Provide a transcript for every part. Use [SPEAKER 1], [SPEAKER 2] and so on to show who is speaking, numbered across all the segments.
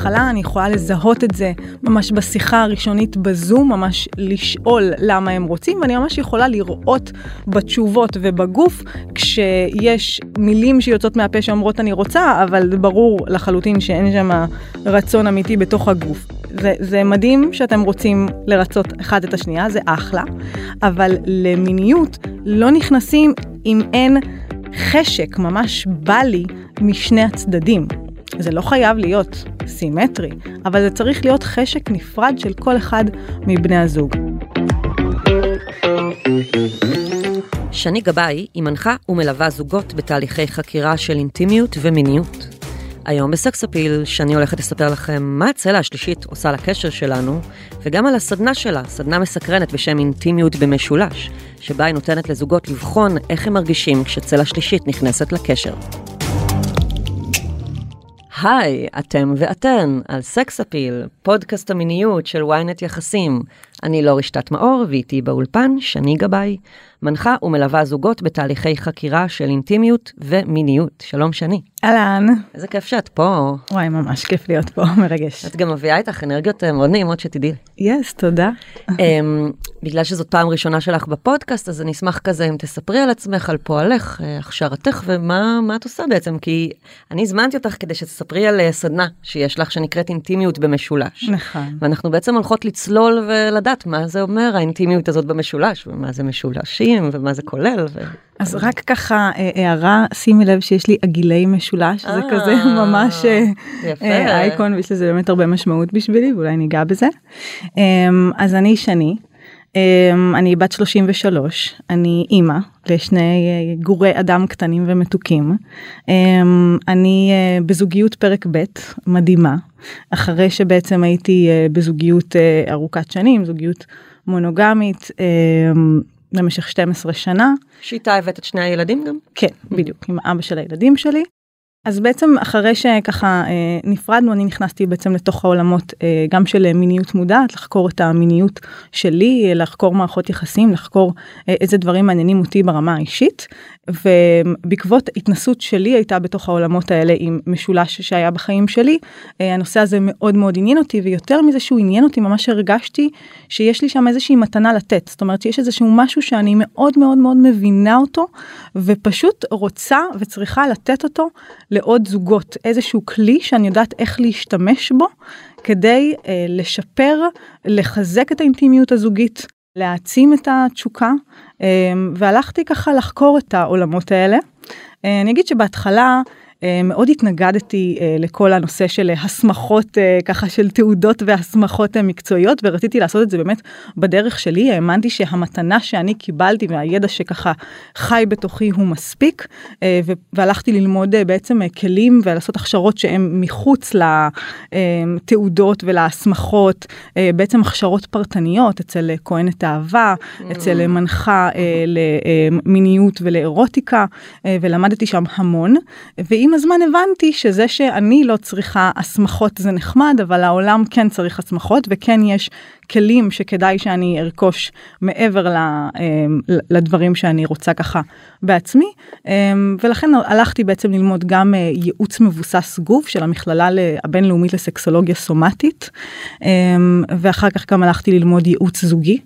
[SPEAKER 1] על ההתחלה אני יכולה לזהות את זה ממש בשיחה הראשונית בזום, ממש לשאול למה הם רוצים, ואני ממש יכולה לראות בתשובות ובגוף כשיש מילים שיוצאות מהפה שאומרות אני רוצה, אבל ברור לחלוטין שאין שם רצון אמיתי בתוך הגוף. זה, זה מדהים שאתם רוצים לרצות אחד את השנייה, זה אחלה, אבל למיניות לא נכנסים אם אין חשק, ממש בא לי משני הצדדים. זה לא חייב להיות סימטרי, אבל זה צריך להיות חשק נפרד של כל אחד מבני הזוג.
[SPEAKER 2] שני גבאי היא מנחה ומלווה זוגות בתהליכי חקירה של אינטימיות ומיניות. היום בסקס אפיל, שני הולכת לספר לכם מה הצלע השלישית עושה לקשר שלנו, וגם על הסדנה שלה, סדנה מסקרנת בשם אינטימיות במשולש, שבה היא נותנת לזוגות לבחון איך הם מרגישים כשצלע שלישית נכנסת לקשר. היי, אתם ואתן על סקס אפיל, פודקאסט המיניות של ynet יחסים. אני לא רשתת מאור, ואיתי באולפן שני גבאי, מנחה ומלווה זוגות בתהליכי חקירה של אינטימיות ומיניות. שלום שני.
[SPEAKER 1] אהלן.
[SPEAKER 2] איזה כיף שאת פה.
[SPEAKER 1] וואי, ממש כיף להיות פה, מרגש.
[SPEAKER 2] את גם מביאה איתך אנרגיות אה, מאוד נעימות שתדעי.
[SPEAKER 1] יס, yes, תודה.
[SPEAKER 2] um, בגלל שזאת פעם ראשונה שלך בפודקאסט, אז אני אשמח כזה אם תספרי על עצמך, על פועלך, אה, הכשרתך, ומה את עושה בעצם, כי אני הזמנתי אותך כדי שתספרי על אה, סדנה שיש לך שנקראת אינטימיות במשולש.
[SPEAKER 1] נכון.
[SPEAKER 2] ואנחנו בעצם הולכות לצלול ולדעת מה זה אומר האינטימיות הזאת במשולש, ומה זה משולשים, ומה זה כולל. ו...
[SPEAKER 1] אז רק ככה הערה, שימי לב שיש לי עגילי משולש, זה כזה ממש אייקון, ויש לזה באמת הרבה משמעות בשבילי, ואולי ניגע בזה. אז אני שני, אני בת 33, אני אימא לשני גורי אדם קטנים ומתוקים. אני בזוגיות פרק ב', מדהימה, אחרי שבעצם הייתי בזוגיות ארוכת שנים, זוגיות מונוגמית. במשך 12 שנה.
[SPEAKER 2] שאיתה הבאת את שני הילדים גם?
[SPEAKER 1] כן, בדיוק, עם אבא של הילדים שלי. אז בעצם אחרי שככה אה, נפרדנו אני נכנסתי בעצם לתוך העולמות אה, גם של מיניות מודעת לחקור את המיניות שלי לחקור מערכות יחסים לחקור אה, איזה דברים מעניינים אותי ברמה האישית ובעקבות התנסות שלי הייתה בתוך העולמות האלה עם משולש שהיה בחיים שלי הנושא הזה מאוד מאוד עניין אותי ויותר מזה שהוא עניין אותי ממש הרגשתי שיש לי שם איזושהי מתנה לתת זאת אומרת שיש איזשהו משהו שאני מאוד מאוד מאוד מבינה אותו ופשוט רוצה וצריכה לתת אותו. לעוד זוגות איזשהו כלי שאני יודעת איך להשתמש בו כדי אה, לשפר, לחזק את האינטימיות הזוגית, להעצים את התשוקה, אה, והלכתי ככה לחקור את העולמות האלה. אה, אני אגיד שבהתחלה מאוד התנגדתי אה, לכל הנושא של הסמכות אה, ככה של תעודות והסמכות מקצועיות ורציתי לעשות את זה באמת בדרך שלי. האמנתי שהמתנה שאני קיבלתי והידע שככה חי בתוכי הוא מספיק והלכתי ללמוד בעצם כלים ולעשות הכשרות שהם מחוץ לתעודות ולהסמכות בעצם הכשרות פרטניות אצל כהנת אהבה אצל מנחה למיניות ולאירוטיקה ולמדתי שם המון. ואם עם הזמן הבנתי שזה שאני לא צריכה הסמכות זה נחמד, אבל העולם כן צריך הסמכות וכן יש כלים שכדאי שאני ארכוש מעבר אמ, לדברים שאני רוצה ככה בעצמי. אמ, ולכן הלכתי בעצם ללמוד גם אה, ייעוץ מבוסס גוף של המכללה הבינלאומית לסקסולוגיה סומטית, אמ, ואחר כך גם הלכתי ללמוד ייעוץ זוגי.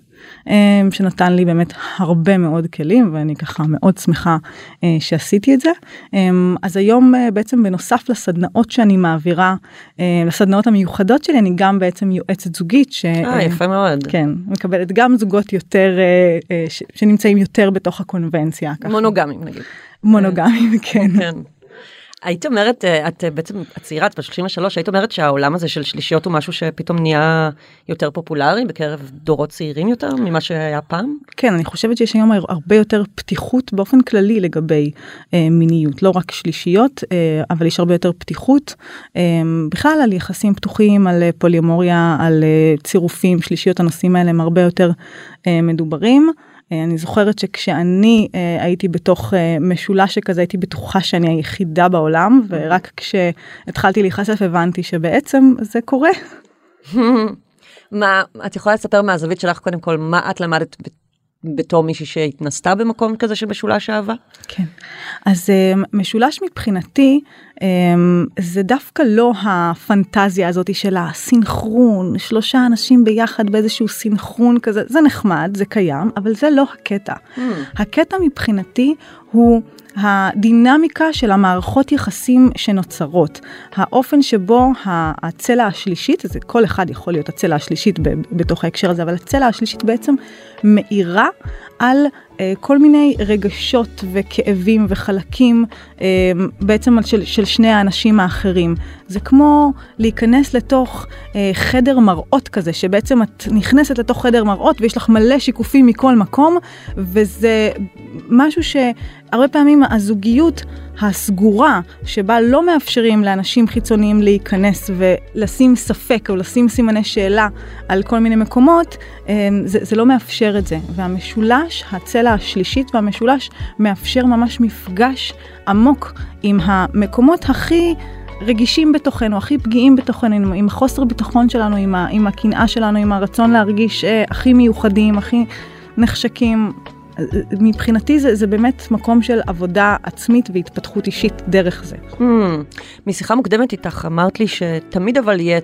[SPEAKER 1] אמ, שנתן לי באמת הרבה מאוד כלים ואני ככה מאוד שמחה אה, שעשיתי את זה. אמ, אז היום אה, בעצם בנוסף לסדנאות שאני מעבירה, אה, לסדנאות המיוחדות שלי, אני גם בעצם יועצת זוגית. ש...
[SPEAKER 2] אה, יפה מאוד.
[SPEAKER 1] כן, מקבלת גם זוגות יותר, שנמצאים יותר בתוך הקונבנציה.
[SPEAKER 2] מונוגמים נגיד.
[SPEAKER 1] מונוגמים, כן. כן.
[SPEAKER 2] היית אומרת, אה, את אה, בעצם הצעירה, את ב-33, היית אומרת שהעולם הזה של שלישיות הוא משהו שפתאום נהיה יותר פופולרי בקרב דורות צעירים יותר ממה שהיה פעם?
[SPEAKER 1] כן, אני חושבת שיש היום הרבה יותר פתיחות באופן כללי לגבי אה, מיניות, לא רק שלישיות, אה, אבל יש הרבה יותר פתיחות אה, בכלל על יחסים פתוחים, על פוליומוריה, על אה, צירופים, שלישיות, הנושאים האלה הם הרבה יותר אה, מדוברים. אה, אני זוכרת שכשאני אה, הייתי בתוך אה, משולש שכזה הייתי בטוחה שאני היחידה בעולם ורק כשהתחלתי להיחשף הבנתי שבעצם זה קורה.
[SPEAKER 2] מה את יכולה לספר מהזווית שלך קודם כל מה את למדת בתור מישהי שהתנסתה במקום כזה של משולש אהבה?
[SPEAKER 1] כן. אז משולש מבחינתי זה דווקא לא הפנטזיה הזאת של הסינכרון, שלושה אנשים ביחד באיזשהו סינכרון כזה, זה נחמד, זה קיים, אבל זה לא הקטע. Mm. הקטע מבחינתי הוא הדינמיקה של המערכות יחסים שנוצרות, האופן שבו הצלע השלישית, זה כל אחד יכול להיות הצלע השלישית בתוך ההקשר הזה, אבל הצלע השלישית בעצם מאירה על כל מיני רגשות וכאבים וחלקים uh, בעצם של, של שני האנשים האחרים. זה כמו להיכנס לתוך uh, חדר מראות כזה, שבעצם את נכנסת לתוך חדר מראות ויש לך מלא שיקופים מכל מקום, וזה משהו שהרבה פעמים הזוגיות הסגורה, שבה לא מאפשרים לאנשים חיצוניים להיכנס ולשים ספק או לשים סימני שאלה על כל מיני מקומות, זה, זה לא מאפשר את זה. והמשולש, הצלע השלישית והמשולש, מאפשר ממש מפגש עמוק עם המקומות הכי... רגישים בתוכנו, הכי פגיעים בתוכנו, עם החוסר ביטחון שלנו, עם, ה, עם הקנאה שלנו, עם הרצון להרגיש אה, הכי מיוחדים, הכי נחשקים. מבחינתי זה, זה באמת מקום של עבודה עצמית והתפתחות אישית דרך זה. Hmm,
[SPEAKER 2] משיחה מוקדמת איתך אמרת לי שתמיד אבל יהיה,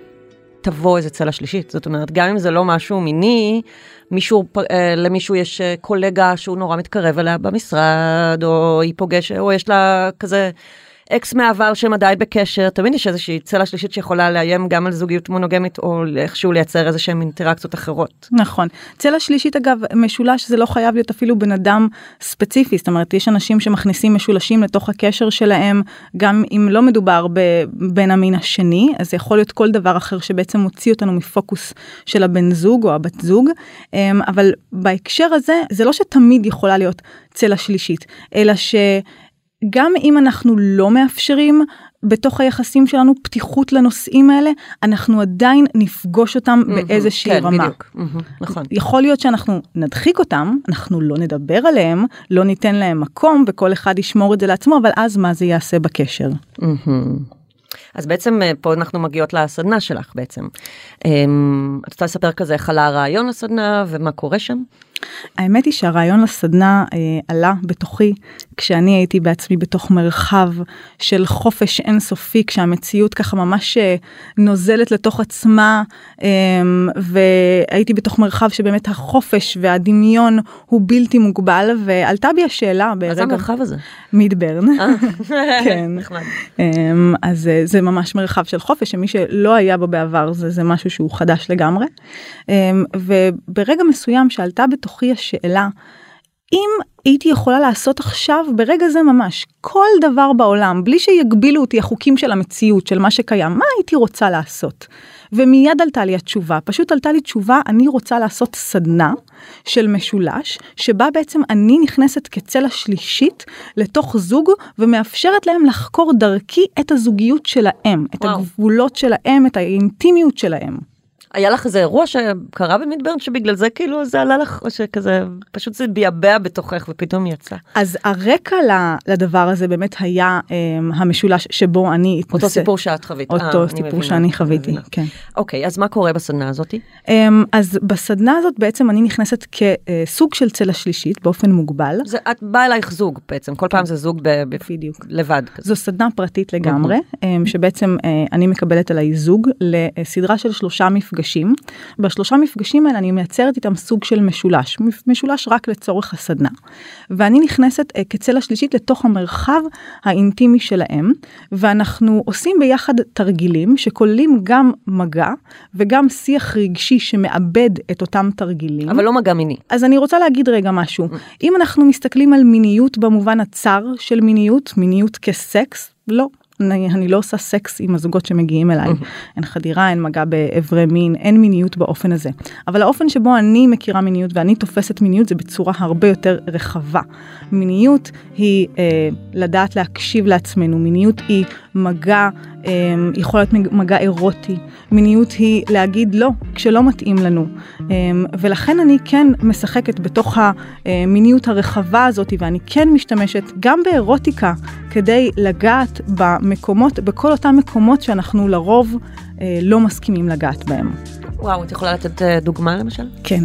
[SPEAKER 2] תבוא איזה צלע שלישית. זאת אומרת, גם אם זה לא משהו מיני, מישהו, אה, למישהו יש אה, קולגה שהוא נורא מתקרב אליה במשרד, או היא פוגשת, או יש לה כזה... אקס מהעבר שהם עדיין בקשר, תמיד יש איזושהי צלע שלישית שיכולה לאיים גם על זוגיות מונוגמית או איכשהו לייצר איזה שהם אינטראקציות אחרות.
[SPEAKER 1] נכון. צלע שלישית אגב, משולש זה לא חייב להיות אפילו בן אדם ספציפי, זאת אומרת יש אנשים שמכניסים משולשים לתוך הקשר שלהם, גם אם לא מדובר בבן המין השני, אז זה יכול להיות כל דבר אחר שבעצם מוציא אותנו מפוקוס של הבן זוג או הבת זוג, אמ, אבל בהקשר הזה זה לא שתמיד יכולה להיות צלע שלישית, אלא ש... גם אם אנחנו לא מאפשרים בתוך היחסים שלנו פתיחות לנושאים האלה, אנחנו עדיין נפגוש אותם mm-hmm, באיזושהי
[SPEAKER 2] כן,
[SPEAKER 1] רמה.
[SPEAKER 2] בדיוק, mm-hmm, נכון.
[SPEAKER 1] יכול להיות שאנחנו נדחיק אותם, אנחנו לא נדבר עליהם, לא ניתן להם מקום וכל אחד ישמור את זה לעצמו, אבל אז מה זה יעשה בקשר? Mm-hmm.
[SPEAKER 2] אז בעצם אה, פה אנחנו מגיעות לסדנה שלך בעצם. אמ, את רוצה לספר כזה איך עלה הרעיון לסדנה ומה קורה שם?
[SPEAKER 1] האמת היא שהרעיון לסדנה אה, עלה בתוכי כשאני הייתי בעצמי בתוך מרחב של חופש אינסופי כשהמציאות ככה ממש אה, נוזלת לתוך עצמה אה, והייתי בתוך מרחב שבאמת החופש והדמיון הוא בלתי מוגבל ועלתה בי השאלה.
[SPEAKER 2] מה זה המרחב הזה?
[SPEAKER 1] מידברן.
[SPEAKER 2] אה, כן. נחמד.
[SPEAKER 1] אה, אז אה, זה ממש מרחב של חופש שמי שלא היה בו בעבר זה, זה משהו שהוא חדש לגמרי. אה, וברגע מסוים שעלתה בתוך בתוכי השאלה, אם הייתי יכולה לעשות עכשיו, ברגע זה ממש, כל דבר בעולם, בלי שיגבילו אותי החוקים של המציאות, של מה שקיים, מה הייתי רוצה לעשות? ומיד עלתה לי התשובה, פשוט עלתה לי תשובה, אני רוצה לעשות סדנה של משולש, שבה בעצם אני נכנסת כצלע שלישית לתוך זוג, ומאפשרת להם לחקור דרכי את הזוגיות שלהם, את וואו. הגבולות שלהם, את האינטימיות שלהם.
[SPEAKER 2] היה לך איזה אירוע שקרה במידברן שבגלל זה כאילו זה עלה לך, או שכזה, פשוט זה ביעבע בתוכך ופתאום יצא.
[SPEAKER 1] אז הרקע לדבר הזה באמת היה um, המשולש שבו אני
[SPEAKER 2] התנסה. אותו סיפור שאת חווית.
[SPEAKER 1] אותו 아, סיפור מבינה, שאני חוויתי, כן.
[SPEAKER 2] אוקיי, אז מה קורה בסדנה הזאתי?
[SPEAKER 1] Um, אז בסדנה הזאת בעצם אני נכנסת כסוג של צלע שלישית באופן מוגבל.
[SPEAKER 2] זה, את באה אלייך זוג בעצם, כל פעם זה זוג ב, בדיוק. לבד. כזה.
[SPEAKER 1] זו סדנה פרטית לגמרי, um, שבעצם uh, אני מקבלת עליי זוג לסדרה של שלושה מפגשים. מפגשים. בשלושה מפגשים האלה אני מייצרת איתם סוג של משולש, משולש רק לצורך הסדנה. ואני נכנסת אה, כצלע שלישית לתוך המרחב האינטימי שלהם, ואנחנו עושים ביחד תרגילים שכוללים גם מגע וגם שיח רגשי שמאבד את אותם תרגילים.
[SPEAKER 2] אבל לא מגע מיני.
[SPEAKER 1] אז אני רוצה להגיד רגע משהו. Mm. אם אנחנו מסתכלים על מיניות במובן הצר של מיניות, מיניות כסקס, לא. אני, אני לא עושה סקס עם הזוגות שמגיעים אליי. אין חדירה, אין מגע באיברי מין, אין מיניות באופן הזה. אבל האופן שבו אני מכירה מיניות ואני תופסת מיניות זה בצורה הרבה יותר רחבה. מיניות היא אה, לדעת להקשיב לעצמנו, מיניות היא מגע, יכול להיות מגע אירוטי, מיניות היא להגיד לא כשלא מתאים לנו. אה, ולכן אני כן משחקת בתוך המיניות הרחבה הזאת ואני כן משתמשת גם באירוטיקה כדי לגעת במקומות, בכל אותם מקומות שאנחנו לרוב אה, לא מסכימים לגעת בהם.
[SPEAKER 2] וואו, את יכולה לתת אה, דוגמה למשל?
[SPEAKER 1] כן.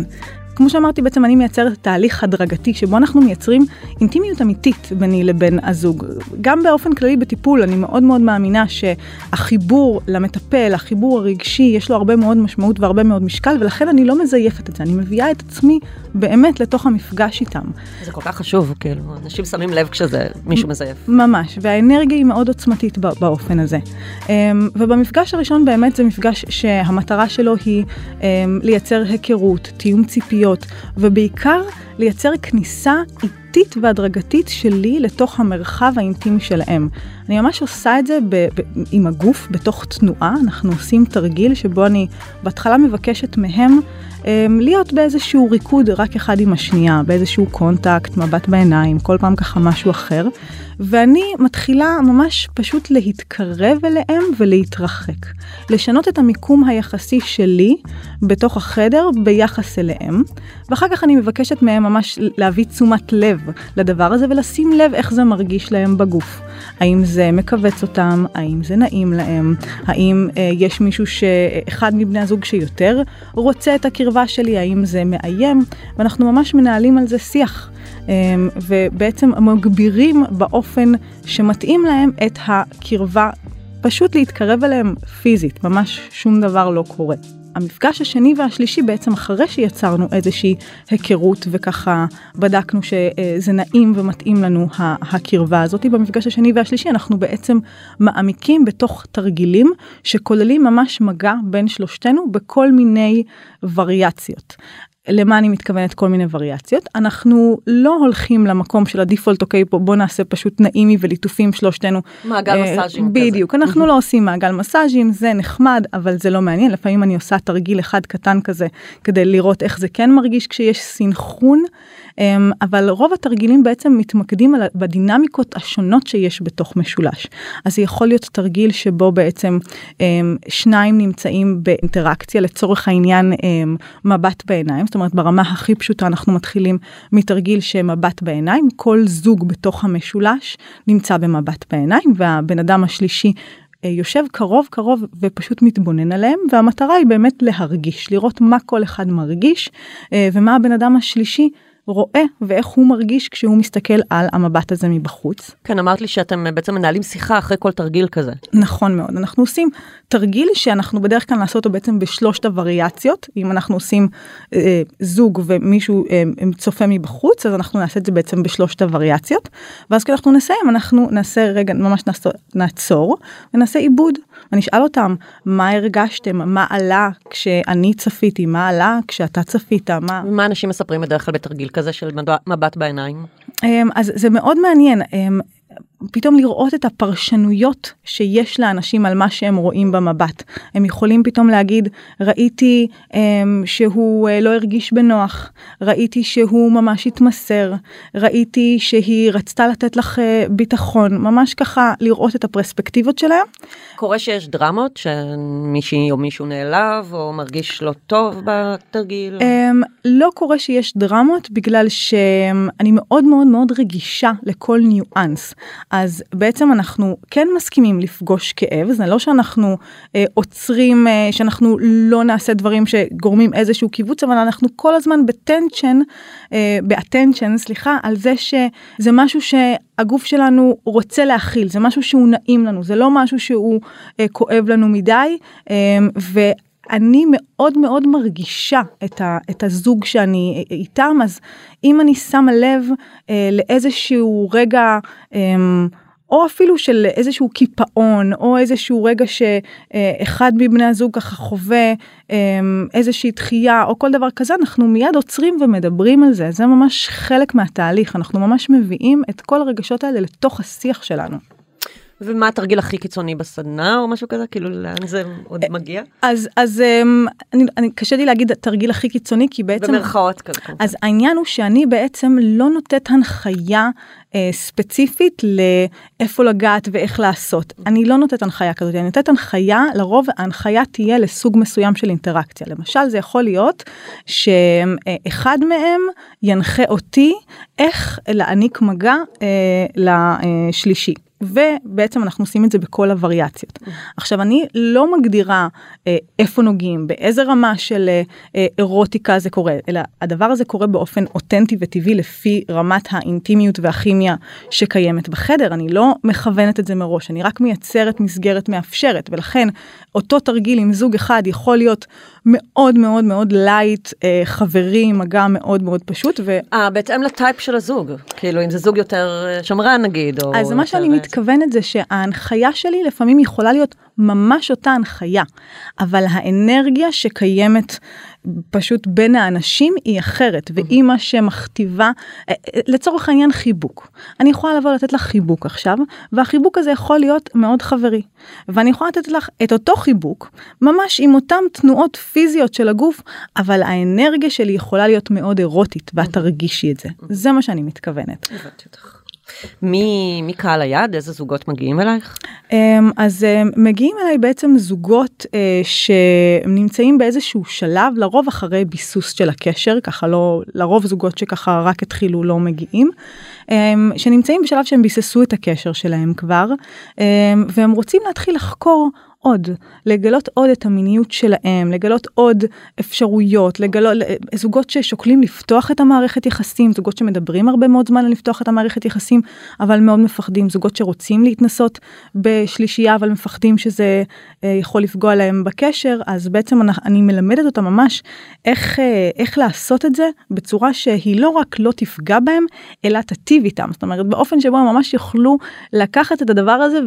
[SPEAKER 1] כמו שאמרתי, בעצם אני מייצרת תהליך הדרגתי שבו אנחנו מייצרים אינטימיות אמיתית ביני לבין הזוג. גם באופן כללי בטיפול, אני מאוד מאוד מאמינה שהחיבור למטפל, החיבור הרגשי, יש לו הרבה מאוד משמעות והרבה מאוד משקל, ולכן אני לא מזייפת את זה, אני מביאה את עצמי באמת לתוך המפגש איתם.
[SPEAKER 2] זה כל כך חשוב, כאילו, אנשים שמים לב כשזה מישהו מזייף.
[SPEAKER 1] ממש, והאנרגיה היא מאוד עוצמתית באופן הזה. אמ, ובמפגש הראשון באמת זה מפגש שהמטרה שלו היא אמ, לייצר היכרות, תיאום ציפיות, ובעיקר לייצר כניסה איטית והדרגתית שלי לתוך המרחב האינטימי שלהם. אני ממש עושה את זה ב- ב- עם הגוף, בתוך תנועה, אנחנו עושים תרגיל שבו אני בהתחלה מבקשת מהם אמ, להיות באיזשהו ריקוד רק אחד עם השנייה, באיזשהו קונטקט, מבט בעיניים, כל פעם ככה משהו אחר. ואני מתחילה ממש פשוט להתקרב אליהם ולהתרחק. לשנות את המיקום היחסי שלי בתוך החדר ביחס אליהם, ואחר כך אני מבקשת מהם ממש להביא תשומת לב לדבר הזה ולשים לב איך זה מרגיש להם בגוף. האם זה מכווץ אותם, האם זה נעים להם, האם אה, יש מישהו שאחד מבני הזוג שיותר רוצה את הקרבה שלי, האם זה מאיים, ואנחנו ממש מנהלים על זה שיח. אמ, ובעצם מגבירים באופן שמתאים להם את הקרבה, פשוט להתקרב אליהם פיזית, ממש שום דבר לא קורה. המפגש השני והשלישי בעצם אחרי שיצרנו איזושהי היכרות וככה בדקנו שזה נעים ומתאים לנו הקרבה הזאת, במפגש השני והשלישי אנחנו בעצם מעמיקים בתוך תרגילים שכוללים ממש מגע בין שלושתנו בכל מיני וריאציות. למה אני מתכוונת כל מיני וריאציות. אנחנו לא הולכים למקום של הדיפולט אוקיי פה בוא נעשה פשוט נעימי וליטופים שלושתנו
[SPEAKER 2] מעגל אה, מסאז'ים
[SPEAKER 1] בדיוק. כזה. אנחנו לא עושים מעגל מסאז'ים זה נחמד אבל זה לא מעניין. לפעמים אני עושה תרגיל אחד קטן כזה כדי לראות איך זה כן מרגיש כשיש סינכרון אבל רוב התרגילים בעצם מתמקדים בדינמיקות השונות שיש בתוך משולש. אז זה יכול להיות תרגיל שבו בעצם אמ, שניים נמצאים באינטראקציה לצורך העניין אמ, מבט בעיניים, זאת אומרת ברמה הכי פשוטה אנחנו מתחילים מתרגיל שמבט בעיניים, כל זוג בתוך המשולש נמצא במבט בעיניים והבן אדם השלישי אה, יושב קרוב קרוב ופשוט מתבונן עליהם והמטרה היא באמת להרגיש לראות מה כל אחד מרגיש אה, ומה הבן אדם השלישי רואה ואיך הוא מרגיש כשהוא מסתכל על המבט הזה מבחוץ.
[SPEAKER 2] כן, אמרת לי שאתם בעצם מנהלים שיחה אחרי כל תרגיל כזה.
[SPEAKER 1] נכון מאוד, אנחנו עושים תרגיל שאנחנו בדרך כלל נעשה אותו בעצם בשלושת הווריאציות, אם אנחנו עושים אה, זוג ומישהו אה, צופה מבחוץ, אז אנחנו נעשה את זה בעצם בשלושת הווריאציות, ואז כשאנחנו נסיים אנחנו נעשה רגע, ממש נעצור, נעצור ונעשה עיבוד. אני אשאל אותם מה הרגשתם, מה עלה כשאני צפיתי, מה עלה כשאתה צפית, מה...
[SPEAKER 2] מה אנשים מספרים בדרך כלל בתרגיל כזה של מבט בעיניים?
[SPEAKER 1] אמ, אז זה מאוד מעניין. אמ, פתאום לראות את הפרשנויות שיש לאנשים על מה שהם רואים במבט. הם יכולים פתאום להגיד, ראיתי um, שהוא uh, לא הרגיש בנוח, ראיתי שהוא ממש התמסר, ראיתי שהיא רצתה לתת לך uh, ביטחון, ממש ככה לראות את הפרספקטיבות שלהם.
[SPEAKER 2] קורה שיש דרמות שמישהי או מישהו נעלב או מרגיש לא טוב בתרגיל? Um,
[SPEAKER 1] לא קורה שיש דרמות בגלל שאני מאוד מאוד מאוד רגישה לכל ניואנס. אז בעצם אנחנו כן מסכימים לפגוש כאב, זה לא שאנחנו אה, עוצרים, אה, שאנחנו לא נעשה דברים שגורמים איזשהו קיבוץ, אבל אנחנו כל הזמן בטנשן, אה, באטנשן, סליחה, על זה שזה משהו שהגוף שלנו רוצה להכיל, זה משהו שהוא נעים לנו, זה לא משהו שהוא אה, כואב לנו מדי, אה. אני מאוד מאוד מרגישה את, ה, את הזוג שאני איתם, אז אם אני שמה לב אה, לאיזשהו רגע, אה, או אפילו של איזשהו קיפאון, או איזשהו רגע שאחד מבני הזוג ככה חווה אה, איזושהי דחייה, או כל דבר כזה, אנחנו מיד עוצרים ומדברים על זה. זה ממש חלק מהתהליך, אנחנו ממש מביאים את כל הרגשות האלה לתוך השיח שלנו.
[SPEAKER 2] ומה התרגיל הכי קיצוני בסדנה או משהו כזה? כאילו לאן זה עוד אה, מגיע?
[SPEAKER 1] אז אז אמ, אני, אני קשה לי להגיד התרגיל הכי קיצוני כי בעצם
[SPEAKER 2] במרכאות כזה
[SPEAKER 1] אז העניין הוא שאני בעצם לא נותנת הנחיה אה, ספציפית לאיפה לגעת ואיך לעשות. אני לא נותנת הנחיה כזאת אני נותנת הנחיה לרוב ההנחיה תהיה לסוג מסוים של אינטראקציה. למשל זה יכול להיות שאחד מהם ינחה אותי איך להעניק מגע אה, לשלישי. ובעצם אנחנו עושים את זה בכל הווריאציות. עכשיו אני לא מגדירה אה, איפה נוגעים, באיזה רמה של אה, אה, אירוטיקה זה קורה, אלא הדבר הזה קורה באופן אותנטי וטבעי לפי רמת האינטימיות והכימיה שקיימת בחדר, אני לא מכוונת את זה מראש, אני רק מייצרת מסגרת מאפשרת, ולכן אותו תרגיל עם זוג אחד יכול להיות מאוד מאוד מאוד light, אה, חברי, מגע מאוד מאוד פשוט. ו...
[SPEAKER 2] אה, בהתאם ל type של הזוג, כאילו אם זה זוג יותר אה, שמרן נגיד, או...
[SPEAKER 1] אז מה שאני מתכוונת זה שההנחיה שלי לפעמים יכולה להיות ממש אותה הנחיה, אבל האנרגיה שקיימת פשוט בין האנשים היא אחרת, והיא מה שמכתיבה, אה, אה, לצורך העניין חיבוק. אני יכולה לבוא לתת לך חיבוק עכשיו, והחיבוק הזה יכול להיות מאוד חברי. ואני יכולה לתת לך את אותו חיבוק, ממש עם אותן תנועות פיזיות של הגוף, אבל האנרגיה שלי יכולה להיות מאוד אירוטית, ואת תרגישי את זה. זה מה שאני מתכוונת.
[SPEAKER 2] הבנתי אותך. מי, מי קהל היעד? איזה זוגות מגיעים אלייך?
[SPEAKER 1] אמ, אז אמ, מגיעים אליי בעצם זוגות אה, שנמצאים באיזשהו שלב, לרוב אחרי ביסוס של הקשר, ככה לא, לרוב זוגות שככה רק התחילו לא מגיעים, אמ, שנמצאים בשלב שהם ביססו את הקשר שלהם כבר, והם רוצים להתחיל לחקור עוד, לגלות עוד את המיניות שלהם, לגלות עוד אפשרויות, לגלות, זוגות ששוקלים לפתוח את המערכת יחסים, זוגות שמדברים הרבה מאוד זמן על לפתוח את המערכת יחסים, אבל מאוד מפחדים, זוגות שרוצים להתנסות בשלישייה, אבל מפחדים שזה אה, יכול לפגוע להם בקשר, אז בעצם אני, אני מלמדת אותם ממש איך, אה, איך לעשות את זה בצורה שהיא לא רק לא תפגע בהם, אלא תטיב איתם, זאת אומרת באופן שבו הם ממש יוכלו לקחת את הדבר הזה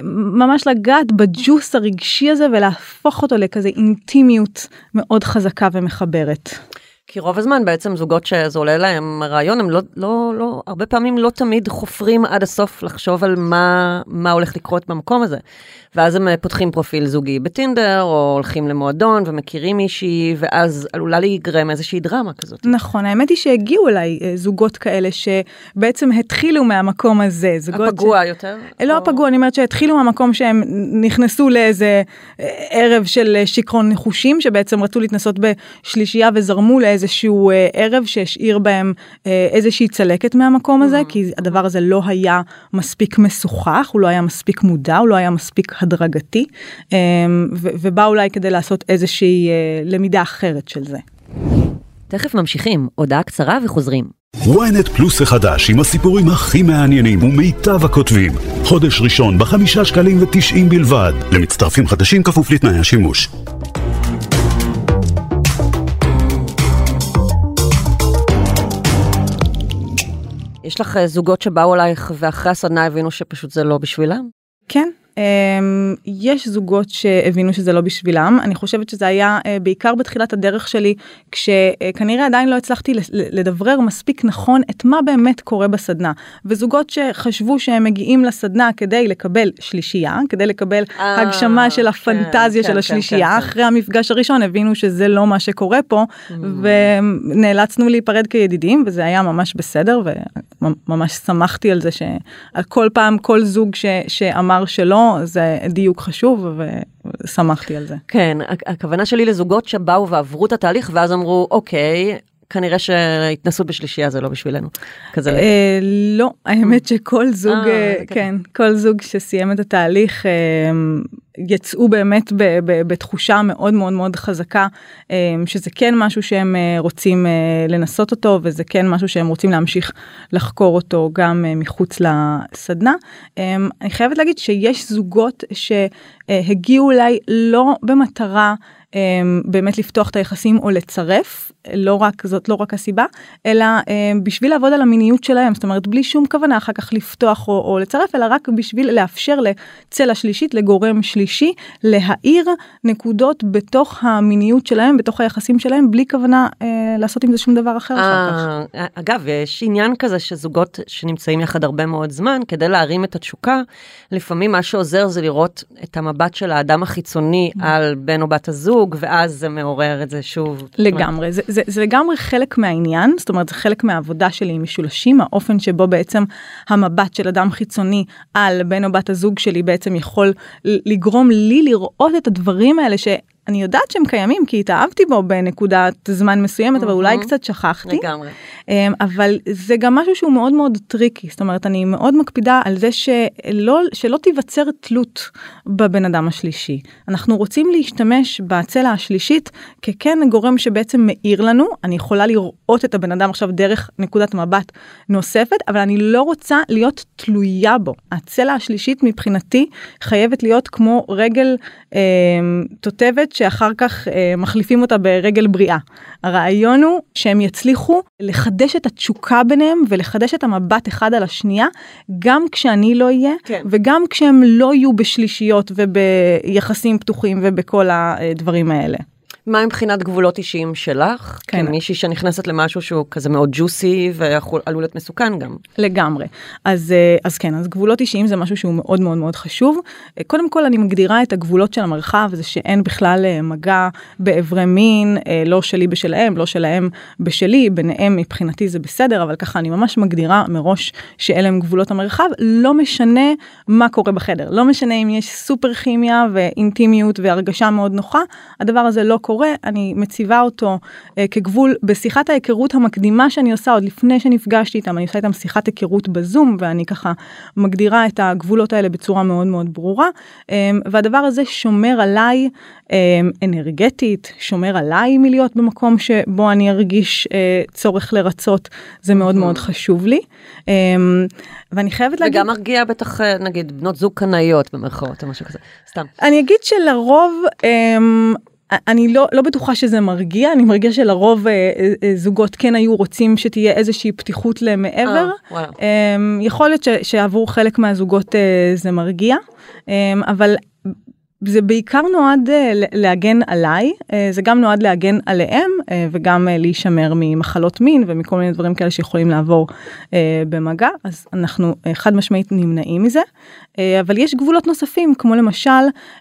[SPEAKER 1] וממש לגעת בג'וס. הניכוס הרגשי הזה ולהפוך אותו לכזה אינטימיות מאוד חזקה ומחברת.
[SPEAKER 2] כי רוב הזמן בעצם זוגות שזה עולה להם רעיון, הם לא, לא, לא, הרבה פעמים לא תמיד חופרים עד הסוף לחשוב על מה, מה הולך לקרות במקום הזה. ואז הם אה, פותחים פרופיל זוגי בטינדר, או הולכים למועדון ומכירים מישהי, ואז עלולה להיגרם איזושהי דרמה כזאת.
[SPEAKER 1] נכון, האמת היא שהגיעו אליי אה, זוגות כאלה שבעצם התחילו מהמקום הזה.
[SPEAKER 2] זוגות הפגוע ש... יותר?
[SPEAKER 1] לא או... הפגוע, אני אומרת שהתחילו מהמקום שהם נכנסו לאיזה אה, ערב של שיכרון נחושים, שבעצם רצו להתנסות בשלישייה וזרמו לאיזשהו ערב שהשאיר בהם איזושהי צלקת מהמקום הזה, mm-hmm. כי הדבר הזה לא היה מספיק משוחח, הוא לא היה מספיק מודע, הוא לא היה מספיק הדרגתי אמ, ובא אולי כדי לעשות איזושהי אה, למידה אחרת של זה.
[SPEAKER 2] תכף ממשיכים, הודעה קצרה וחוזרים.
[SPEAKER 3] ynet פלוס החדש עם הסיפורים הכי מעניינים ומיטב הכותבים. חודש ראשון בחמישה שקלים ותשעים בלבד. למצטרפים חדשים כפוף לתנאי השימוש.
[SPEAKER 2] יש לך אה, זוגות שבאו אלייך ואחרי הסדנה הבינו שפשוט זה לא בשבילם?
[SPEAKER 1] כן, יש זוגות שהבינו שזה לא בשבילם אני חושבת שזה היה uh, בעיקר בתחילת הדרך שלי כשכנראה עדיין לא הצלחתי לדברר מספיק נכון את מה באמת קורה בסדנה וזוגות שחשבו שהם מגיעים לסדנה כדי לקבל שלישייה כדי לקבל 아, אה, הגשמה של כן, הפנטזיה כן, של כן, השלישייה כן, אחרי כן. המפגש הראשון הבינו שזה לא מה שקורה פה mm. ונאלצנו להיפרד כידידים וזה היה ממש בסדר וממש שמחתי על זה שעל כל פעם כל זוג שאמר שלא. זה דיוק חשוב ושמחתי על זה.
[SPEAKER 2] כן, הכוונה שלי לזוגות שבאו ועברו את התהליך ואז אמרו, אוקיי, כנראה שהתנסות בשלישייה זה לא בשבילנו. כזה.
[SPEAKER 1] אה, לא, האמת שכל זוג, אה, אה, כן, כל זוג שסיים את התהליך יצאו באמת בתחושה מאוד מאוד מאוד חזקה שזה כן משהו שהם רוצים לנסות אותו וזה כן משהו שהם רוצים להמשיך לחקור אותו גם מחוץ לסדנה. אני חייבת להגיד שיש זוגות שהגיעו אליי לא במטרה באמת לפתוח את היחסים או לצרף לא רק זאת לא רק הסיבה אלא בשביל לעבוד על המיניות שלהם זאת אומרת בלי שום כוונה אחר כך לפתוח או, או לצרף אלא רק בשביל לאפשר לצלע שלישית לגורם שלישי להאיר נקודות בתוך המיניות שלהם בתוך היחסים שלהם בלי כוונה אה, לעשות עם זה שום דבר אחר אחר כך.
[SPEAKER 2] אה, אגב יש עניין כזה שזוגות שנמצאים יחד הרבה מאוד זמן כדי להרים את התשוקה לפעמים מה שעוזר זה לראות את המבט של האדם החיצוני mm. על בן או בת הזוג ואז זה מעורר את זה שוב.
[SPEAKER 1] לגמרי זה, זה, זה לגמרי חלק מהעניין זאת אומרת זה חלק מהעבודה שלי עם משולשים האופן שבו בעצם המבט של אדם חיצוני על בן או בת הזוג שלי בעצם יכול לגרום לי לראות את הדברים האלה ש... אני יודעת שהם קיימים כי התאהבתי בו בנקודת זמן מסוימת אבל אולי קצת שכחתי.
[SPEAKER 2] לגמרי.
[SPEAKER 1] אמ, אבל זה גם משהו שהוא מאוד מאוד tricky. זאת אומרת אני מאוד מקפידה על זה שלא שלא תיווצר תלות בבן אדם השלישי. אנחנו רוצים להשתמש בצלע השלישית ככן גורם שבעצם מאיר לנו. אני יכולה לראות את הבן אדם עכשיו דרך נקודת מבט נוספת אבל אני לא רוצה להיות תלויה בו. הצלע השלישית מבחינתי חייבת להיות כמו רגל אה, תותבת שאחר כך אה, מחליפים אותה ברגל בריאה. הרעיון הוא שהם יצליחו לחדש את התשוקה ביניהם ולחדש את המבט אחד על השנייה גם כשאני לא אהיה
[SPEAKER 2] כן.
[SPEAKER 1] וגם כשהם לא יהיו בשלישיות וביחסים פתוחים ובכל הדברים האלה.
[SPEAKER 2] מה מבחינת גבולות אישיים שלך?
[SPEAKER 1] כן.
[SPEAKER 2] כמישהי שנכנסת למשהו שהוא כזה מאוד ג'וסי ועלול להיות מסוכן גם.
[SPEAKER 1] לגמרי. אז, אה, אז כן, אז גבולות אישיים זה משהו שהוא מאוד מאוד מאוד חשוב. אה, קודם כל אני מגדירה את הגבולות של המרחב, זה שאין בכלל אה, מגע באיברי מין, לא שלי בשלהם, לא שלהם בשלי, ביניהם מבחינתי זה בסדר, אבל ככה אני ממש מגדירה מראש שאלה הם גבולות המרחב, לא משנה מה קורה בחדר, לא משנה אם יש סופר כימיה ואינטימיות והרגשה מאוד נוחה, הדבר הזה לא קורה, אני מציבה אותו אה, כגבול. בשיחת ההיכרות המקדימה שאני עושה עוד לפני שנפגשתי איתם, אני עושה איתם שיחת היכרות בזום ואני ככה מגדירה את הגבולות האלה בצורה מאוד מאוד ברורה, אה, והדבר הזה שומר עליי אה, אנרגטית, שומר עליי מלהיות במקום שבו אני ארגיש אה, צורך לרצות, זה מאוד מאוד חשוב לי. אה, ואני חייבת להגיד...
[SPEAKER 2] וגם מרגיע בטח אה, נגיד בנות זוג קנאיות במרכאות או משהו כזה, סתם.
[SPEAKER 1] אני אגיד שלרוב אמ, אני לא לא בטוחה שזה מרגיע אני מרגיע שלרוב אה, אה, זוגות כן היו רוצים שתהיה איזושהי פתיחות למעבר
[SPEAKER 2] אה.
[SPEAKER 1] אמ, יכול להיות ש, שעבור חלק מהזוגות אה, זה מרגיע אמ, אבל זה בעיקר נועד אה, להגן עליי אה, זה גם נועד להגן עליהם אה, וגם להישמר ממחלות מין ומכל מיני דברים כאלה שיכולים לעבור במגע. אז אנחנו חד משמעית נמנעים מזה. אבל יש גבולות נוספים כמו למשל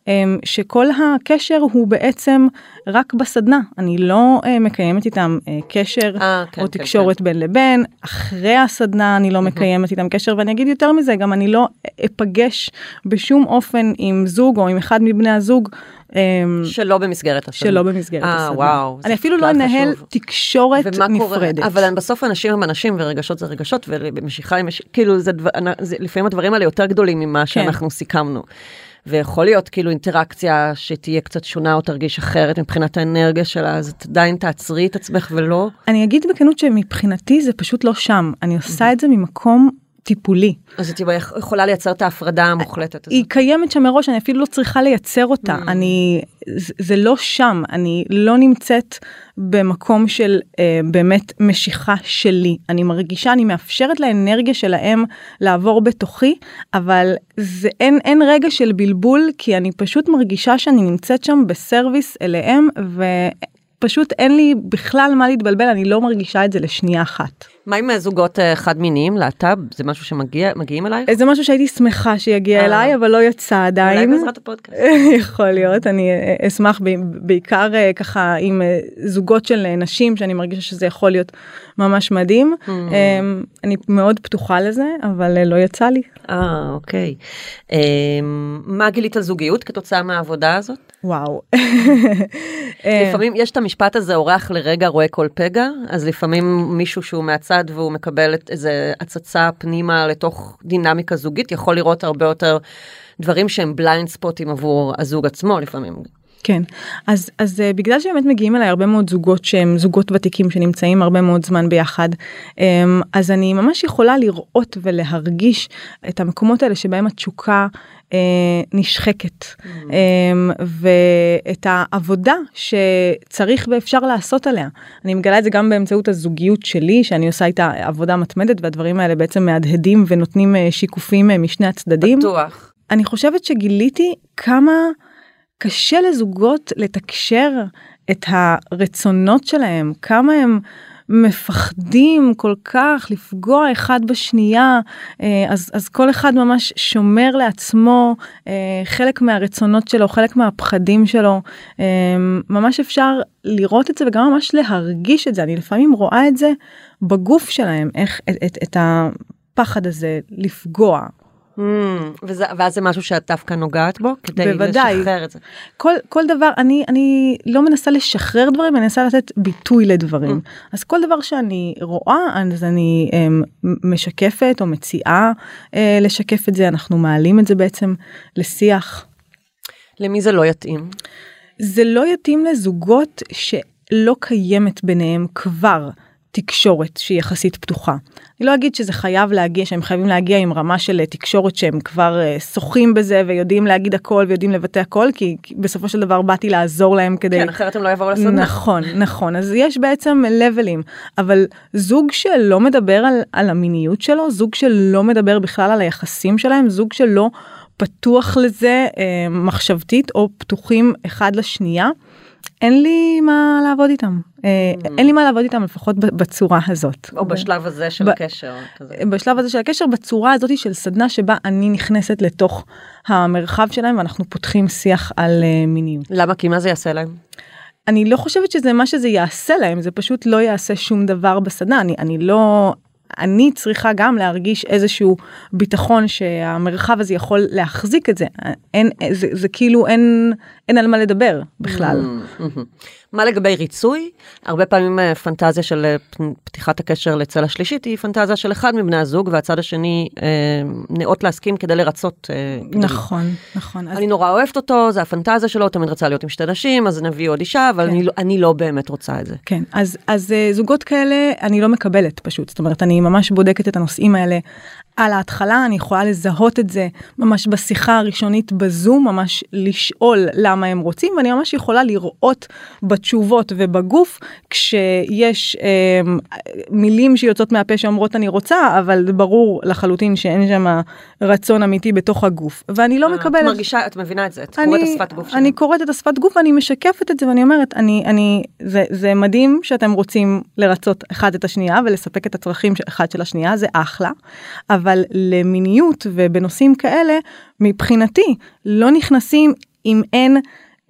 [SPEAKER 1] אה, שכל הקשר הוא בעצם רק בסדנה. אני לא מקיימת איתם קשר
[SPEAKER 2] אה, כן,
[SPEAKER 1] או
[SPEAKER 2] כן,
[SPEAKER 1] תקשורת בין לבין. אחרי הסדנה אני לא מקיימת איתם קשר ואני אגיד יותר מזה גם אני לא אפגש בשום אופן עם זוג או עם אחד מבני הזוג. אמ,
[SPEAKER 2] שלא במסגרת הסדנה.
[SPEAKER 1] שלא במסגרת
[SPEAKER 2] אה,
[SPEAKER 1] הסדנה.
[SPEAKER 2] וואו, זה
[SPEAKER 1] אני אפילו לא אנהל
[SPEAKER 2] חשוב.
[SPEAKER 1] תקשורת
[SPEAKER 2] ומה קורה?
[SPEAKER 1] נפרדת.
[SPEAKER 2] אבל בסוף אנשים הם אנשים ורגשות זה רגשות ומשיכה היא משיכה, כאילו זה, דבר, זה לפעמים הדברים האלה יותר גדולים
[SPEAKER 1] כן.
[SPEAKER 2] ממה שאנחנו סיכמנו. ויכול להיות כאילו אינטראקציה שתהיה קצת שונה או תרגיש אחרת מבחינת האנרגיה שלה, אז את עדיין תעצרי את עצמך ולא.
[SPEAKER 1] אני אגיד בכנות שמבחינתי זה פשוט לא שם אני עושה את זה ממקום טיפולי.
[SPEAKER 2] אז את יכולה לייצר את ההפרדה המוחלטת הזאת.
[SPEAKER 1] היא קיימת שם מראש אני אפילו לא צריכה לייצר אותה
[SPEAKER 2] Mm.
[SPEAKER 1] אני זה, זה לא שם אני לא נמצאת במקום של אה, באמת משיכה שלי אני מרגישה אני מאפשרת לאנרגיה שלהם לעבור בתוכי אבל זה אין אין רגע של בלבול כי אני פשוט מרגישה שאני נמצאת שם בסרוויס אליהם ופשוט אין לי בכלל מה להתבלבל אני לא מרגישה את זה לשנייה אחת.
[SPEAKER 2] מה עם זוגות אה, חד מיניים, להט"ב? זה משהו שמגיעים אלייך?
[SPEAKER 1] זה משהו שהייתי שמחה שיגיע
[SPEAKER 2] אה.
[SPEAKER 1] אליי אבל לא יצא עדיין.
[SPEAKER 2] אולי בעזרת הפודקאסט.
[SPEAKER 1] יכול להיות אני אה, אשמח בעיקר אה, ככה עם אה, זוגות של אה, נשים שאני מרגישה שזה יכול להיות ממש מדהים
[SPEAKER 2] Hmm.
[SPEAKER 1] אה, אני מאוד פתוחה לזה אבל אה, לא יצא לי
[SPEAKER 2] אה, אוקיי. אה, מה גילית על זוגיות כתוצאה מהעבודה הזאת?
[SPEAKER 1] וואו. אה,
[SPEAKER 2] לפעמים יש את המשפט הזה, אורח לרגע רואה כל פגע, אז לפעמים מישהו שהוא מהצד והוא מקבל איזה הצצה פנימה לתוך דינמיקה זוגית, יכול לראות הרבה יותר דברים שהם בליינד ספוטים עבור הזוג עצמו לפעמים.
[SPEAKER 1] כן אז אז uh, בגלל שבאמת מגיעים אליי הרבה מאוד זוגות שהם זוגות ותיקים שנמצאים הרבה מאוד זמן ביחד um, אז אני ממש יכולה לראות ולהרגיש את המקומות האלה שבהם התשוקה uh, נשחקת um, ואת העבודה שצריך ואפשר לעשות עליה אני מגלה את זה גם באמצעות הזוגיות שלי שאני עושה איתה עבודה מתמדת והדברים האלה בעצם מהדהדים ונותנים uh, שיקופים משני הצדדים.
[SPEAKER 2] בטוח.
[SPEAKER 1] אני חושבת שגיליתי כמה קשה לזוגות לתקשר את הרצונות שלהם, כמה הם מפחדים כל כך לפגוע אחד בשנייה, אה, אז, אז כל אחד ממש שומר לעצמו אה, חלק מהרצונות שלו, חלק מהפחדים שלו, אה, ממש אפשר לראות את זה וגם ממש להרגיש את זה, אני לפעמים רואה את זה בגוף שלהם, איך את, את, את הפחד הזה לפגוע.
[SPEAKER 2] Mm, וזה, ואז זה משהו שאת דווקא נוגעת בו? כדי
[SPEAKER 1] בוודאי.
[SPEAKER 2] לשחרר את זה.
[SPEAKER 1] כל, כל דבר, אני, אני לא מנסה לשחרר דברים, אני מנסה לתת ביטוי לדברים. אז כל דבר שאני רואה, אז אני um, משקפת או מציעה uh, לשקף את זה, אנחנו מעלים את זה בעצם לשיח.
[SPEAKER 2] למי זה לא יתאים?
[SPEAKER 1] זה לא יתאים לזוגות שלא קיימת ביניהם כבר תקשורת שהיא יחסית פתוחה. אני לא אגיד שזה חייב להגיע, שהם חייבים להגיע עם רמה של אה, תקשורת שהם כבר uh, שוחים בזה ויודעים להגיד הכל ויודעים לבטא הכל, כי, כי בסופו של דבר באתי לעזור להם כדי...
[SPEAKER 2] כן, אחרת הם לא יבואו לסדנה.
[SPEAKER 1] נכון, נכון. אז יש בעצם לבלים, אבל זוג שלא מדבר על, על המיניות שלו, זוג שלא מדבר בכלל על היחסים שלהם, זוג שלא פתוח לזה אה, מחשבתית או פתוחים אחד לשנייה. אין לי מה לעבוד איתם, אה, אין לי מה לעבוד איתם לפחות בצורה הזאת.
[SPEAKER 2] או בשלב הזה של הקשר. כזה.
[SPEAKER 1] בשלב הזה של הקשר בצורה הזאת של סדנה שבה אני נכנסת לתוך המרחב שלהם ואנחנו פותחים שיח על אה, מיניות.
[SPEAKER 2] למה? כי מה זה יעשה להם?
[SPEAKER 1] אני לא חושבת שזה מה שזה יעשה להם זה פשוט לא יעשה שום דבר בסדנה אני אני לא אני צריכה גם להרגיש איזשהו ביטחון שהמרחב הזה יכול להחזיק את זה אין זה, זה כאילו אין אין על מה לדבר בכלל.
[SPEAKER 2] מה לגבי ריצוי? הרבה פעמים אה, פנטזיה של אה, פתיחת הקשר לצלע שלישית היא פנטזיה של אחד מבני הזוג והצד השני אה, נאות להסכים כדי לרצות. אה,
[SPEAKER 1] נכון נכון אז
[SPEAKER 2] אני נורא אוהבת אותו, זה הפנטזיה שלו, תמיד רצה להיות עם שתי נשים, אז נביא עוד אישה, אבל
[SPEAKER 1] כן.
[SPEAKER 2] אני, לא- אני לא באמת רוצה את זה.
[SPEAKER 1] כן אז אז אה, זוגות כאלה אני לא מקבלת פשוט זאת אומרת אני ממש בודקת את הנושאים האלה על ההתחלה אני יכולה לזהות את זה ממש בשיחה הראשונית בזום ממש לשאול למה הם רוצים ואני ממש יכולה לראות בתשובות ובגוף כשיש אה, מילים שיוצאות מהפה שאומרות אני רוצה אבל ברור לחלוטין שאין שם רצון אמיתי בתוך הגוף ואני לא
[SPEAKER 2] את
[SPEAKER 1] מקבלת.
[SPEAKER 2] מרגישה, את מבינה את זה, את קוראת את השפת גוף שלהם.
[SPEAKER 1] אני קוראת את השפת גוף ואני משקפת את זה ואני אומרת אני אני זה זה מדהים שאתם רוצים לרצות אחד את השנייה ולספק את הצרכים אחד של השנייה זה אחלה אבל למיניות ובנושאים כאלה מבחינתי לא נכנסים אם אין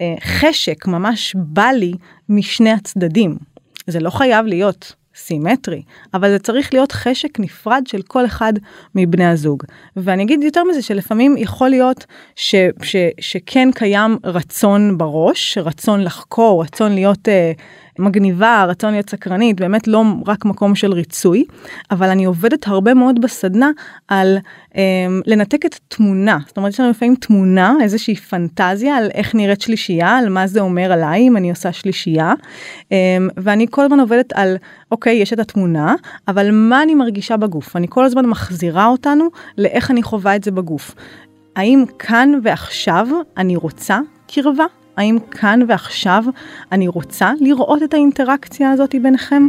[SPEAKER 1] אה, חשק ממש בא לי משני הצדדים. זה לא חייב להיות סימטרי אבל זה צריך להיות חשק נפרד של כל אחד מבני הזוג. ואני אגיד יותר מזה שלפעמים יכול להיות ש, ש, שכן קיים רצון בראש רצון לחקור רצון להיות אה, מגניבה רצון להיות סקרנית באמת לא רק מקום של ריצוי אבל אני עובדת הרבה מאוד בסדנה על אה, לנתק את התמונה זאת אומרת יש לנו לפעמים תמונה איזושהי פנטזיה על איך נראית שלישייה על מה זה אומר עליי אם אני עושה שלישייה אה, ואני כל הזמן עובדת על אוקיי יש את התמונה אבל מה אני מרגישה בגוף אני כל הזמן מחזירה אותנו לאיך אני חווה את זה בגוף. האם כאן ועכשיו אני רוצה קרבה? האם כאן ועכשיו אני רוצה לראות את האינטראקציה הזאת ביניכם?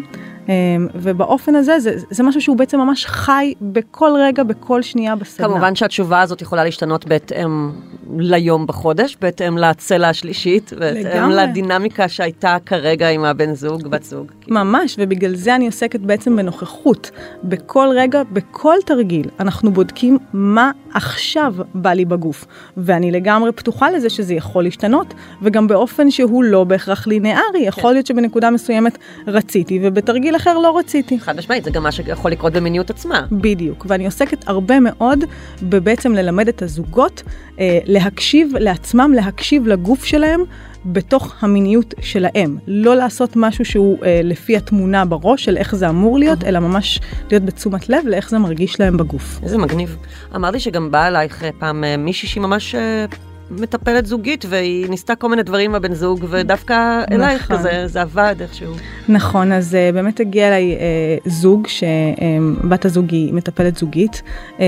[SPEAKER 1] אמ, ובאופן הזה זה, זה משהו שהוא בעצם ממש חי בכל רגע, בכל שנייה בסדנה.
[SPEAKER 2] כמובן שהתשובה הזאת יכולה להשתנות בהתאם ליום בחודש, בהתאם לצלע השלישית, בהתאם
[SPEAKER 1] לגמרי.
[SPEAKER 2] לדינמיקה שהייתה כרגע עם הבן זוג, בת זוג.
[SPEAKER 1] ממש, ובגלל זה אני עוסקת בעצם בנוכחות. בכל רגע, בכל תרגיל, אנחנו בודקים מה עכשיו בא לי בגוף. ואני לגמרי פתוחה לזה שזה יכול להשתנות, וגם באופן שהוא לא בהכרח לינארי. יכול להיות שבנקודה מסוימת רציתי, ובתרגיל אחר לא רציתי.
[SPEAKER 2] חד משמעית, זה גם מה שיכול לקרות במיניות עצמה.
[SPEAKER 1] בדיוק, ואני עוסקת הרבה מאוד בבעצם ללמד את הזוגות אה, להקשיב לעצמם, להקשיב לגוף שלהם בתוך המיניות שלהם. לא לעשות משהו שהוא אה, לפי התמונה בראש של איך זה אמור להיות, אלא ממש להיות בתשומת לב לאיך זה מרגיש להם בגוף.
[SPEAKER 2] איזה מגניב. אמרתי שגם באה אלייך אה, פעם אה, מישהי שהיא ממש אה, מטפלת זוגית, והיא ניסתה כל מיני דברים עם הבן זוג, ודווקא אלייך
[SPEAKER 1] נכון.
[SPEAKER 2] כזה, זה עבד איכשהו.
[SPEAKER 1] נכון, אז uh, באמת הגיע אליי uh, זוג שבת הזוג היא מטפלת זוגית, um,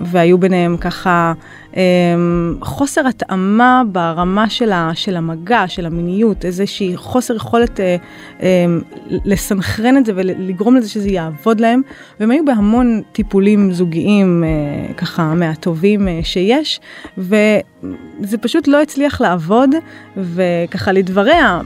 [SPEAKER 1] והיו ביניהם ככה um, חוסר התאמה ברמה של, ה, של המגע, של המיניות, איזושהי חוסר יכולת uh, um, לסנכרן את זה ולגרום לזה שזה יעבוד להם, והם היו בהמון טיפולים זוגיים uh, ככה מהטובים uh, שיש, וזה פשוט לא הצליח לעבוד, וככה לדבריה,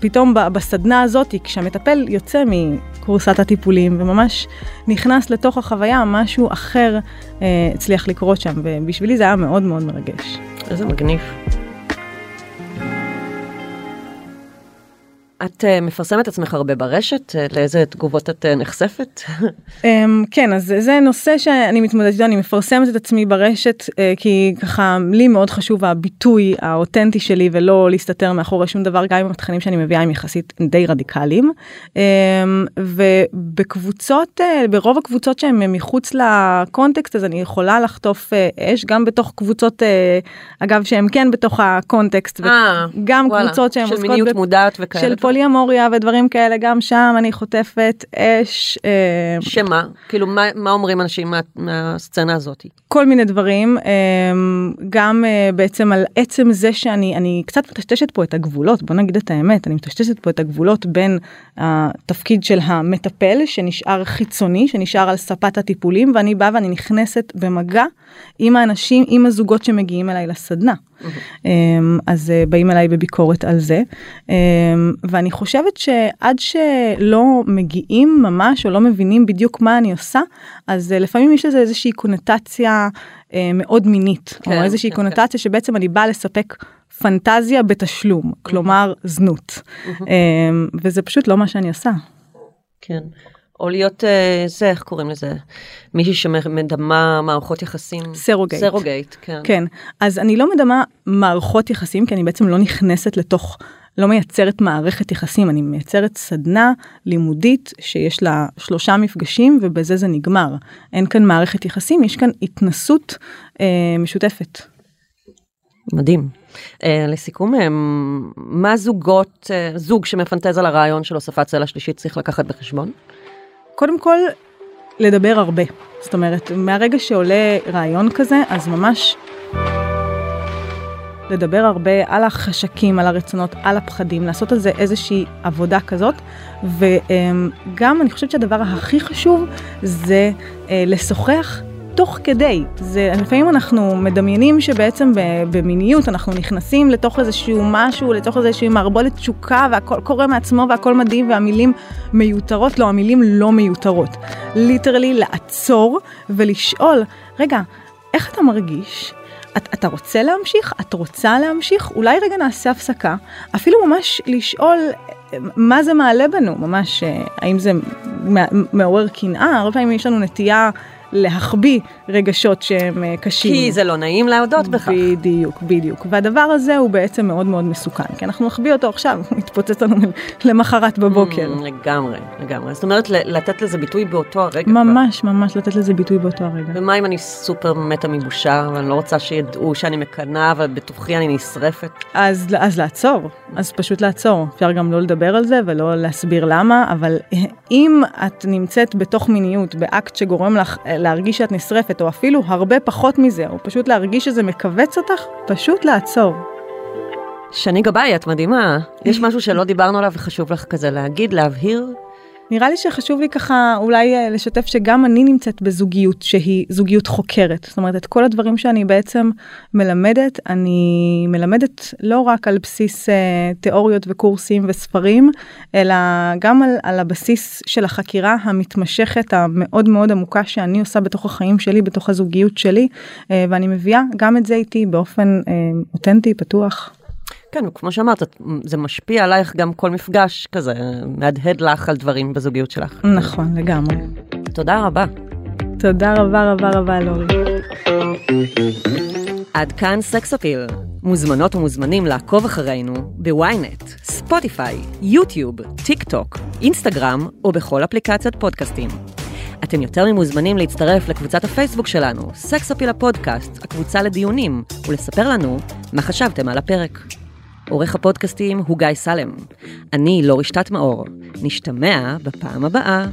[SPEAKER 1] פתאום בסדנה הזאת, כשהמטפל יוצא מקורסת הטיפולים וממש נכנס לתוך החוויה, משהו אחר אה, הצליח לקרות שם, ובשבילי זה היה מאוד מאוד מרגש.
[SPEAKER 2] איזה מגניב. את uh, מפרסמת עצמך הרבה ברשת? Uh, לאיזה תגובות את uh, נחשפת?
[SPEAKER 1] um, כן, אז זה נושא שאני מתמודדת איתו, אני מפרסמת את עצמי ברשת, כי ככה לי מאוד חשוב הביטוי האותנטי שלי ולא להסתתר מאחורי שום דבר, גם עם התכנים שאני מביאה הם יחסית די רדיקליים. Um, ובקבוצות, ברוב הקבוצות שהן מחוץ לקונטקסט, אז אני יכולה לחטוף אש, גם בתוך קבוצות, אגב, שהן כן בתוך הקונטקסט,
[SPEAKER 2] וגם
[SPEAKER 1] קבוצות שהן
[SPEAKER 2] עוסקות... של מיניות מודעת וכאלה.
[SPEAKER 1] פוליאמוריה ודברים כאלה, גם שם אני חוטפת אש.
[SPEAKER 2] אה, שמה? כאילו, מה, מה אומרים אנשים מה, מהסצנה הזאת?
[SPEAKER 1] כל מיני דברים, אה, גם אה, בעצם על עצם זה שאני אני קצת מטשטשת פה את הגבולות, בוא נגיד את האמת, אני מטשטשת פה את הגבולות בין התפקיד של המטפל שנשאר חיצוני, שנשאר על ספת הטיפולים, ואני באה ואני נכנסת במגע עם האנשים, עם הזוגות שמגיעים אליי לסדנה. Mm-hmm. אז באים אליי בביקורת על זה. ואני חושבת שעד שלא מגיעים ממש או לא מבינים בדיוק מה אני עושה, אז אה, לפעמים יש לזה איזושהי קונוטציה אה, מאוד מינית, כן, או איזושהי כן, קונוטציה כן. שבעצם אני באה לספק פנטזיה בתשלום, כלומר זנות, mm-hmm. אה, וזה פשוט לא מה שאני עושה.
[SPEAKER 2] כן. או להיות אה, זה איך קוראים לזה מישהי שמדמה מערכות יחסים
[SPEAKER 1] סרוגייט
[SPEAKER 2] סרוגייט כן
[SPEAKER 1] כן אז אני לא מדמה מערכות יחסים כי אני בעצם לא נכנסת לתוך לא מייצרת מערכת יחסים, אני מייצרת סדנה לימודית שיש לה שלושה מפגשים ובזה זה נגמר. אין כאן מערכת יחסים, יש כאן התנסות אה, משותפת.
[SPEAKER 2] מדהים. אה, לסיכום, אה, מה זוגות, אה, זוג שמפנטז על הרעיון של הוספת צלע שלישית צריך לקחת בחשבון?
[SPEAKER 1] קודם כל, לדבר הרבה. זאת אומרת, מהרגע שעולה רעיון כזה, אז ממש לדבר הרבה על החשקים, על הרצונות, על הפחדים, לעשות על זה איזושהי עבודה כזאת. וגם אני חושבת שהדבר הכי חשוב זה אה, לשוחח תוך כדי. זה, לפעמים אנחנו מדמיינים שבעצם במיניות אנחנו נכנסים לתוך איזשהו משהו, לתוך איזושהי מערבולת תשוקה והכל קורה מעצמו והכל מדהים והמילים מיותרות. לא, המילים לא מיותרות. ליטרלי לעצור ולשאול, רגע, איך אתה מרגיש? את, אתה רוצה להמשיך? את רוצה להמשיך? אולי רגע נעשה הפסקה. אפילו ממש לשאול מה זה מעלה בנו, ממש האם זה מעורר קנאה, הרבה פעמים יש לנו נטייה להחביא רגשות שהם אה, קשים.
[SPEAKER 2] כי זה לא נעים להודות בכך.
[SPEAKER 1] בדיוק, בדיוק. והדבר הזה הוא בעצם מאוד מאוד מסוכן, כי אנחנו נחביא אותו עכשיו, הוא מתפוצץ לנו למחרת בבוקר.
[SPEAKER 2] Mm, לגמרי, לגמרי. זאת אומרת, לתת לזה ביטוי באותו הרגע.
[SPEAKER 1] ממש, כבר. ממש לתת לזה ביטוי באותו הרגע.
[SPEAKER 2] ומה אם אני סופר מתה מבושה, ואני לא רוצה שידעו שאני מקנאה, ובתוכי אני נשרפת?
[SPEAKER 1] אז, אז לעצור, אז פשוט לעצור. אפשר גם לא לדבר על זה ולא להסביר למה, אבל אם את נמצאת בתוך מיניות, באקט שגורם לך להרגיש שאת נשרפת, או אפילו הרבה פחות מזה, או פשוט להרגיש שזה מכווץ אותך, פשוט לעצור.
[SPEAKER 2] שני גבאי, את מדהימה. יש משהו שלא דיברנו עליו וחשוב לך כזה להגיד, להבהיר?
[SPEAKER 1] נראה לי שחשוב לי ככה אולי אה, לשתף שגם אני נמצאת בזוגיות שהיא זוגיות חוקרת. זאת אומרת, את כל הדברים שאני בעצם מלמדת, אני מלמדת לא רק על בסיס אה, תיאוריות וקורסים וספרים, אלא גם על, על הבסיס של החקירה המתמשכת המאוד מאוד עמוקה שאני עושה בתוך החיים שלי, בתוך הזוגיות שלי, אה, ואני מביאה גם את זה איתי באופן אה, אותנטי, פתוח.
[SPEAKER 2] כן, כמו שאמרת, זה משפיע עלייך גם כל מפגש כזה, מהדהד לך על דברים בזוגיות שלך.
[SPEAKER 1] נכון, לגמרי.
[SPEAKER 2] תודה רבה.
[SPEAKER 1] תודה רבה רבה רבה לורי.
[SPEAKER 2] עד כאן סקס אפיל. מוזמנות ומוזמנים לעקוב אחרינו בוויינט, ספוטיפיי, יוטיוב, טיק טוק, אינסטגרם או בכל אפליקציית פודקאסטים. אתם יותר ממוזמנים להצטרף לקבוצת הפייסבוק שלנו, סקס אפיל הפודקאסט, הקבוצה לדיונים, ולספר לנו מה חשבתם על הפרק. עורך הפודקאסטים הוא גיא סלם. אני לא רשתת מאור. נשתמע בפעם הבאה.